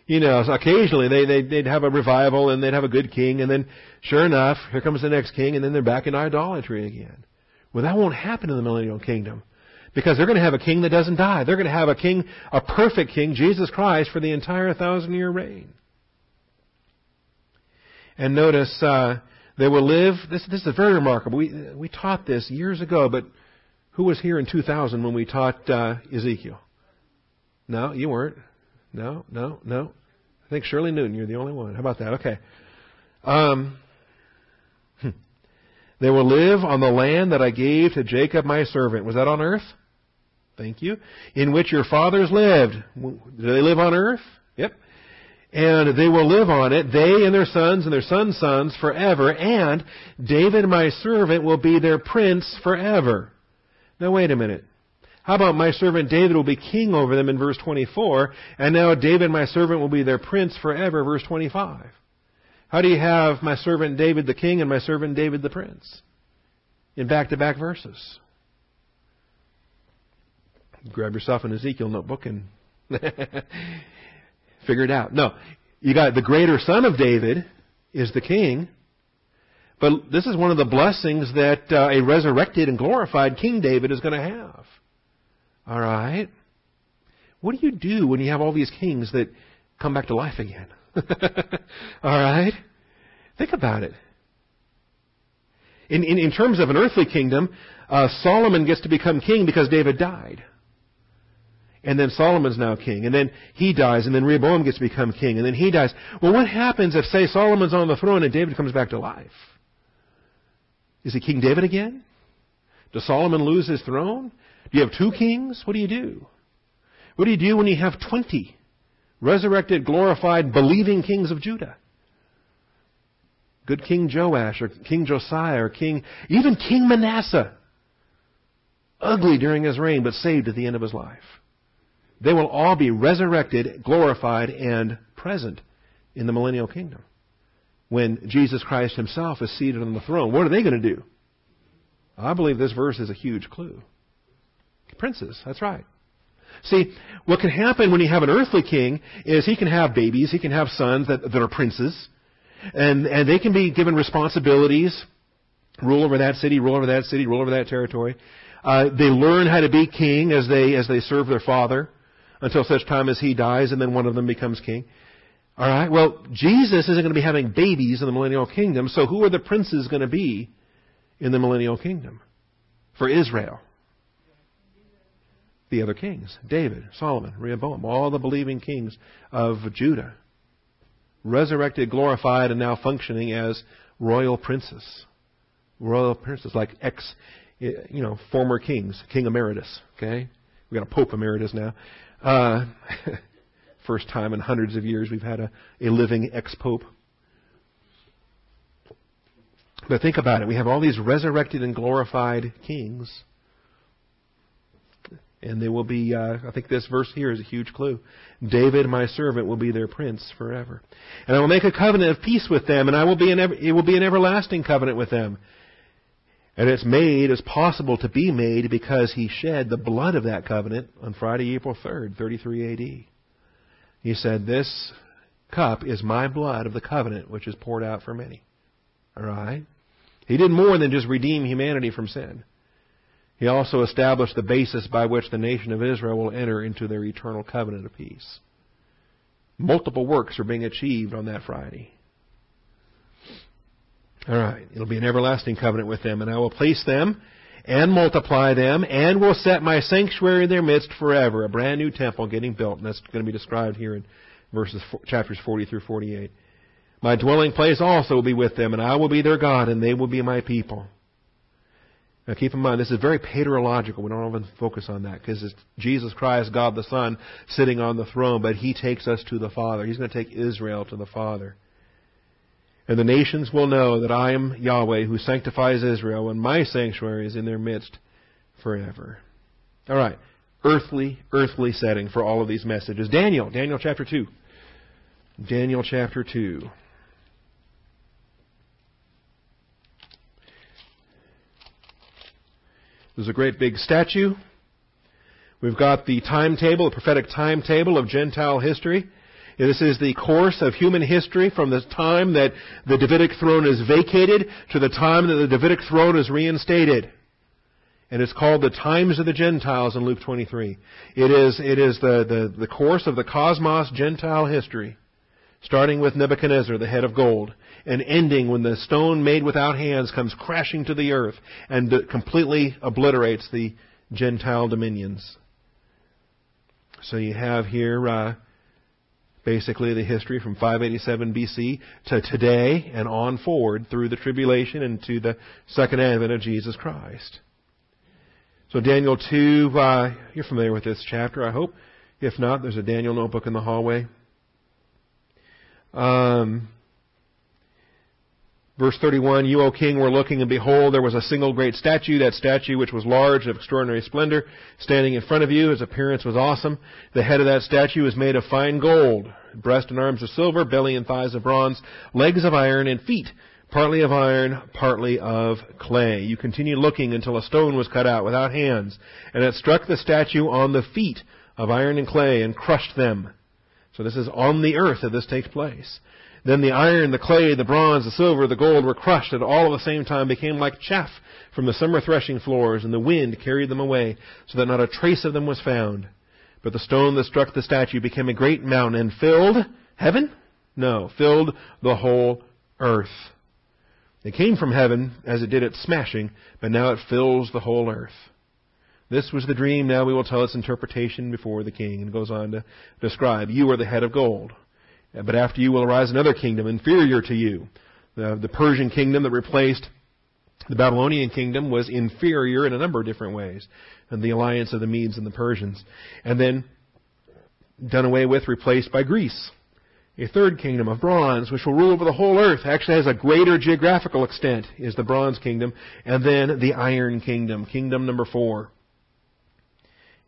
You know, so occasionally they, they, they'd have a revival and they'd have a good king and then, sure enough, here comes the next king and then they're back in idolatry again. Well, that won't happen in the millennial kingdom. Because they're going to have a king that doesn't die. They're going to have a king, a perfect king, Jesus Christ, for the entire thousand year reign. And notice, uh, they will live, this, this is very remarkable. We, we taught this years ago, but who was here in 2000 when we taught uh, Ezekiel? No, you weren't. No, no, no. I think Shirley Newton, you're the only one. How about that? Okay. Um, hmm. they will live on the land that I gave to Jacob my servant. Was that on earth? Thank you. In which your fathers lived. Do they live on earth? And they will live on it, they and their sons and their sons' sons forever, and David my servant will be their prince forever. Now wait a minute. How about my servant David will be king over them in verse 24, and now David my servant will be their prince forever, verse 25. How do you have my servant David the king and my servant David the prince? In back-to-back verses. Grab yourself an Ezekiel notebook and figure it out. No, you got the greater son of David is the king, but this is one of the blessings that uh, a resurrected and glorified King David is going to have. All right? What do you do when you have all these kings that come back to life again? all right? Think about it. In, in, in terms of an earthly kingdom, uh, Solomon gets to become king because David died. And then Solomon's now king. And then he dies. And then Rehoboam gets to become king. And then he dies. Well, what happens if, say, Solomon's on the throne and David comes back to life? Is he King David again? Does Solomon lose his throne? Do you have two kings? What do you do? What do you do when you have 20 resurrected, glorified, believing kings of Judah? Good King Joash or King Josiah or King, even King Manasseh. Ugly during his reign, but saved at the end of his life. They will all be resurrected, glorified, and present in the millennial kingdom. When Jesus Christ himself is seated on the throne, what are they going to do? I believe this verse is a huge clue. Princes, that's right. See, what can happen when you have an earthly king is he can have babies, he can have sons that, that are princes, and, and they can be given responsibilities, rule over that city, rule over that city, rule over that territory. Uh, they learn how to be king as they, as they serve their father until such time as he dies, and then one of them becomes king. All right. Well, Jesus isn't going to be having babies in the millennial kingdom. So who are the princes going to be in the millennial kingdom for Israel? The other kings: David, Solomon, Rehoboam, all the believing kings of Judah, resurrected, glorified, and now functioning as royal princes, royal princes like ex, you know, former kings, King Emeritus. Okay, We've got a Pope Emeritus now. Uh, first time in hundreds of years we've had a, a living ex-pope. But think about it. We have all these resurrected and glorified kings. And they will be, uh, I think this verse here is a huge clue. David, my servant, will be their prince forever. And I will make a covenant of peace with them, and I will be an it will be an everlasting covenant with them. And it's made as possible to be made because he shed the blood of that covenant on Friday, April 3rd, 33 AD. He said, This cup is my blood of the covenant which is poured out for many. All right? He did more than just redeem humanity from sin. He also established the basis by which the nation of Israel will enter into their eternal covenant of peace. Multiple works are being achieved on that Friday. All right. It'll be an everlasting covenant with them, and I will place them and multiply them, and will set my sanctuary in their midst forever. A brand new temple getting built, and that's going to be described here in verses chapters 40 through 48. My dwelling place also will be with them, and I will be their God, and they will be my people. Now keep in mind, this is very paterological. We don't often focus on that because it's Jesus Christ, God the Son, sitting on the throne, but He takes us to the Father. He's going to take Israel to the Father. And the nations will know that I am Yahweh who sanctifies Israel, and my sanctuary is in their midst forever. All right. Earthly, earthly setting for all of these messages. Daniel, Daniel chapter 2. Daniel chapter 2. There's a great big statue. We've got the timetable, the prophetic timetable of Gentile history. This is the course of human history from the time that the Davidic throne is vacated to the time that the Davidic throne is reinstated. And it's called the times of the Gentiles in Luke 23. It is, it is the, the, the course of the cosmos Gentile history, starting with Nebuchadnezzar, the head of gold, and ending when the stone made without hands comes crashing to the earth and completely obliterates the Gentile dominions. So you have here uh, basically the history from 587 BC to today and on forward through the tribulation and to the second advent of Jesus Christ. So Daniel 2, uh, you're familiar with this chapter, I hope. If not, there's a Daniel notebook in the hallway. Um, Verse 31, You, O king, were looking, and behold, there was a single great statue, that statue which was large, and of extraordinary splendor, standing in front of you. His appearance was awesome. The head of that statue was made of fine gold, breast and arms of silver, belly and thighs of bronze, legs of iron, and feet, partly of iron, partly of clay. You continued looking until a stone was cut out without hands, and it struck the statue on the feet of iron and clay, and crushed them. So this is on the earth that this takes place. Then the iron, the clay, the bronze, the silver, the gold were crushed and all at the same time became like chaff from the summer threshing floors, and the wind carried them away, so that not a trace of them was found. But the stone that struck the statue became a great mountain and filled heaven? No, filled the whole earth. It came from heaven as it did its smashing, but now it fills the whole earth. This was the dream. Now we will tell its interpretation before the king. And goes on to describe, you are the head of gold. Uh, but after you will arise another kingdom inferior to you. The, the Persian kingdom that replaced the Babylonian kingdom was inferior in a number of different ways. And the alliance of the Medes and the Persians. And then done away with, replaced by Greece. A third kingdom of bronze, which will rule over the whole earth, actually has a greater geographical extent, is the bronze kingdom. And then the iron kingdom, kingdom number four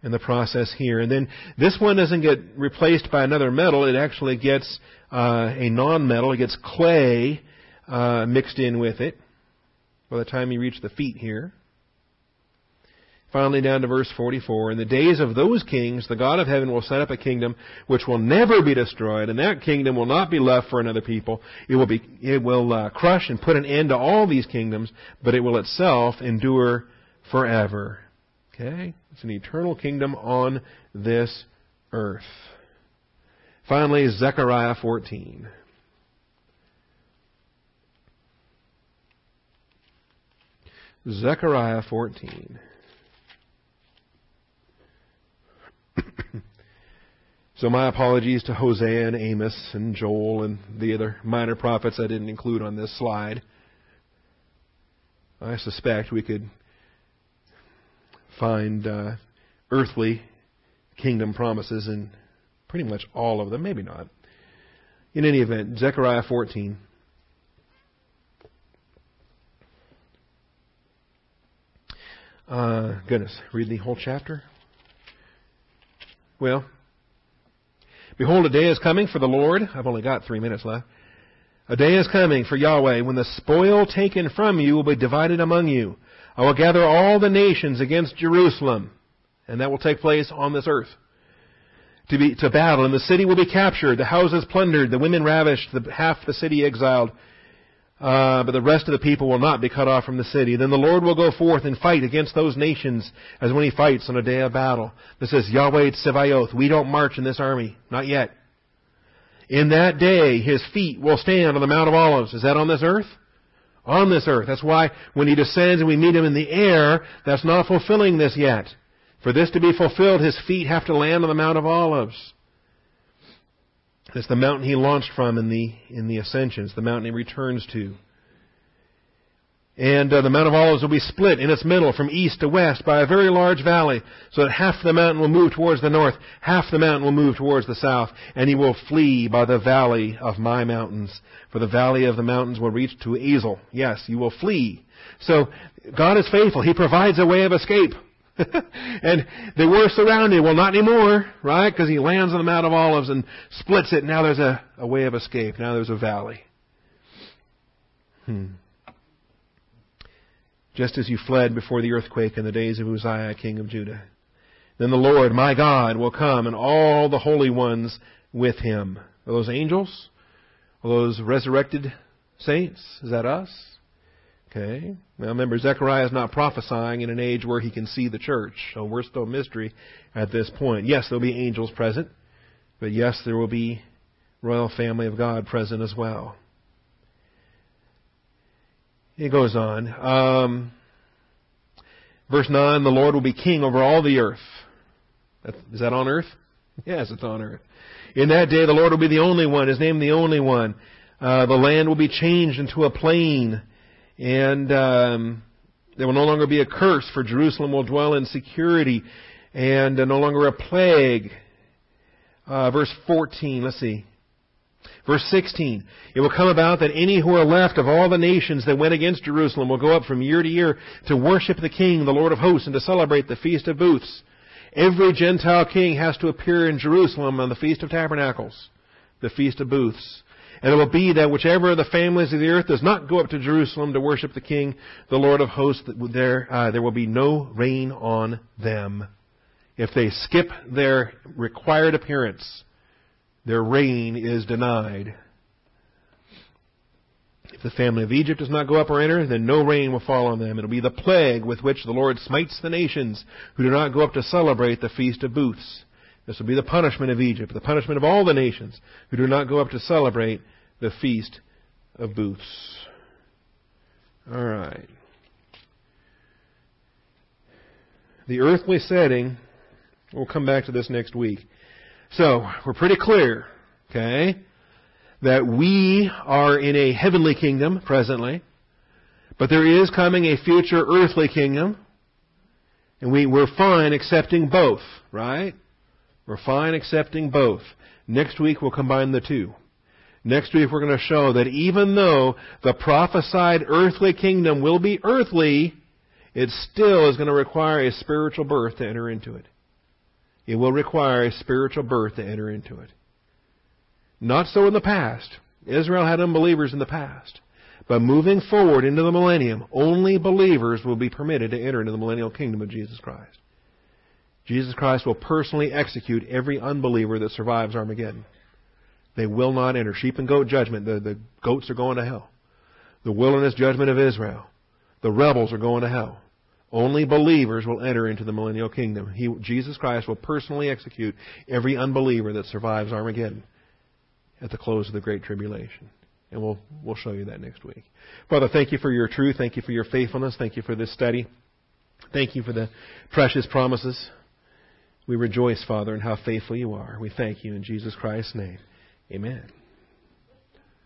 in the process here. And then this one doesn't get replaced by another metal. It actually gets uh, a non-metal. It gets clay uh, mixed in with it by the time you reach the feet here. Finally, down to verse 44. In the days of those kings, the God of heaven will set up a kingdom which will never be destroyed, and that kingdom will not be left for another people. It will be, it will uh, crush and put an end to all these kingdoms, but it will itself endure forever. Okay? It's an eternal kingdom on this earth. Finally, Zechariah 14. Zechariah 14. so my apologies to Hosea and Amos and Joel and the other minor prophets I didn't include on this slide. I suspect we could find uh, earthly kingdom promises in pretty much all of them, maybe not. In any event, Zechariah 14. Uh, goodness, read the whole chapter? Well, behold, a day is coming for the Lord. I've only got three minutes left. A day is coming for Yahweh when the spoil taken from you will be divided among you. I will gather all the nations against Jerusalem, and that will take place on this earth. To, be, to battle, and the city will be captured, the houses plundered, the women ravished, the, half the city exiled. Uh, but the rest of the people will not be cut off from the city. Then the Lord will go forth and fight against those nations as when he fights on a day of battle. This is Yahweh Tsevaoth. We don't march in this army. Not yet. In that day, his feet will stand on the Mount of Olives. Is that on this earth? On this earth. That's why when he descends and we meet him in the air, that's not fulfilling this yet. For this to be fulfilled, his feet have to land on the Mount of Olives. It's the mountain he launched from in the, in the ascensions, the mountain he returns to. And uh, the Mount of Olives will be split in its middle from east to west by a very large valley, so that half the mountain will move towards the north, half the mountain will move towards the south, and he will flee by the valley of my mountains. For the valley of the mountains will reach to Azel. Yes, you will flee. So God is faithful. He provides a way of escape. and they were surrounded. Well, not anymore, right? Because he lands on the Mount of Olives and splits it. Now there's a, a way of escape. Now there's a valley. Hmm just as you fled before the earthquake in the days of Uzziah, king of Judah. Then the Lord, my God, will come, and all the holy ones with him. Are those angels? Are those resurrected saints? Is that us? Okay. Now remember, Zechariah is not prophesying in an age where he can see the church, so we're still mystery at this point. Yes, there'll be angels present, but yes, there will be royal family of God present as well. He goes on. Um, verse 9, the Lord will be king over all the earth. Is that on earth? Yes, it's on earth. In that day, the Lord will be the only one, His name the only one. Uh, the land will be changed into a plain, and um, there will no longer be a curse, for Jerusalem will dwell in security, and uh, no longer a plague. Uh, verse 14, let's see. Verse 16, it will come about that any who are left of all the nations that went against Jerusalem will go up from year to year to worship the King, the Lord of hosts, and to celebrate the Feast of Booths. Every Gentile king has to appear in Jerusalem on the Feast of Tabernacles, the Feast of Booths. And it will be that whichever of the families of the earth does not go up to Jerusalem to worship the King, the Lord of hosts, there, uh, there will be no rain on them. If they skip their required appearance, their rain is denied. If the family of Egypt does not go up or enter, then no rain will fall on them. It will be the plague with which the Lord smites the nations who do not go up to celebrate the Feast of Booths. This will be the punishment of Egypt, the punishment of all the nations who do not go up to celebrate the Feast of Booths. All right. The earthly setting, we'll come back to this next week. So, we're pretty clear, okay, that we are in a heavenly kingdom presently, but there is coming a future earthly kingdom, and we, we're fine accepting both, right? We're fine accepting both. Next week we'll combine the two. Next week we're going to show that even though the prophesied earthly kingdom will be earthly, it still is going to require a spiritual birth to enter into it. It will require a spiritual birth to enter into it. Not so in the past. Israel had unbelievers in the past. But moving forward into the millennium, only believers will be permitted to enter into the millennial kingdom of Jesus Christ. Jesus Christ will personally execute every unbeliever that survives Armageddon. They will not enter. Sheep and goat judgment. The, the goats are going to hell. The wilderness judgment of Israel. The rebels are going to hell. Only believers will enter into the millennial kingdom. He, Jesus Christ will personally execute every unbeliever that survives Armageddon at the close of the Great Tribulation. And we'll, we'll show you that next week. Father, thank you for your truth. Thank you for your faithfulness. Thank you for this study. Thank you for the precious promises. We rejoice, Father, in how faithful you are. We thank you in Jesus Christ's name. Amen.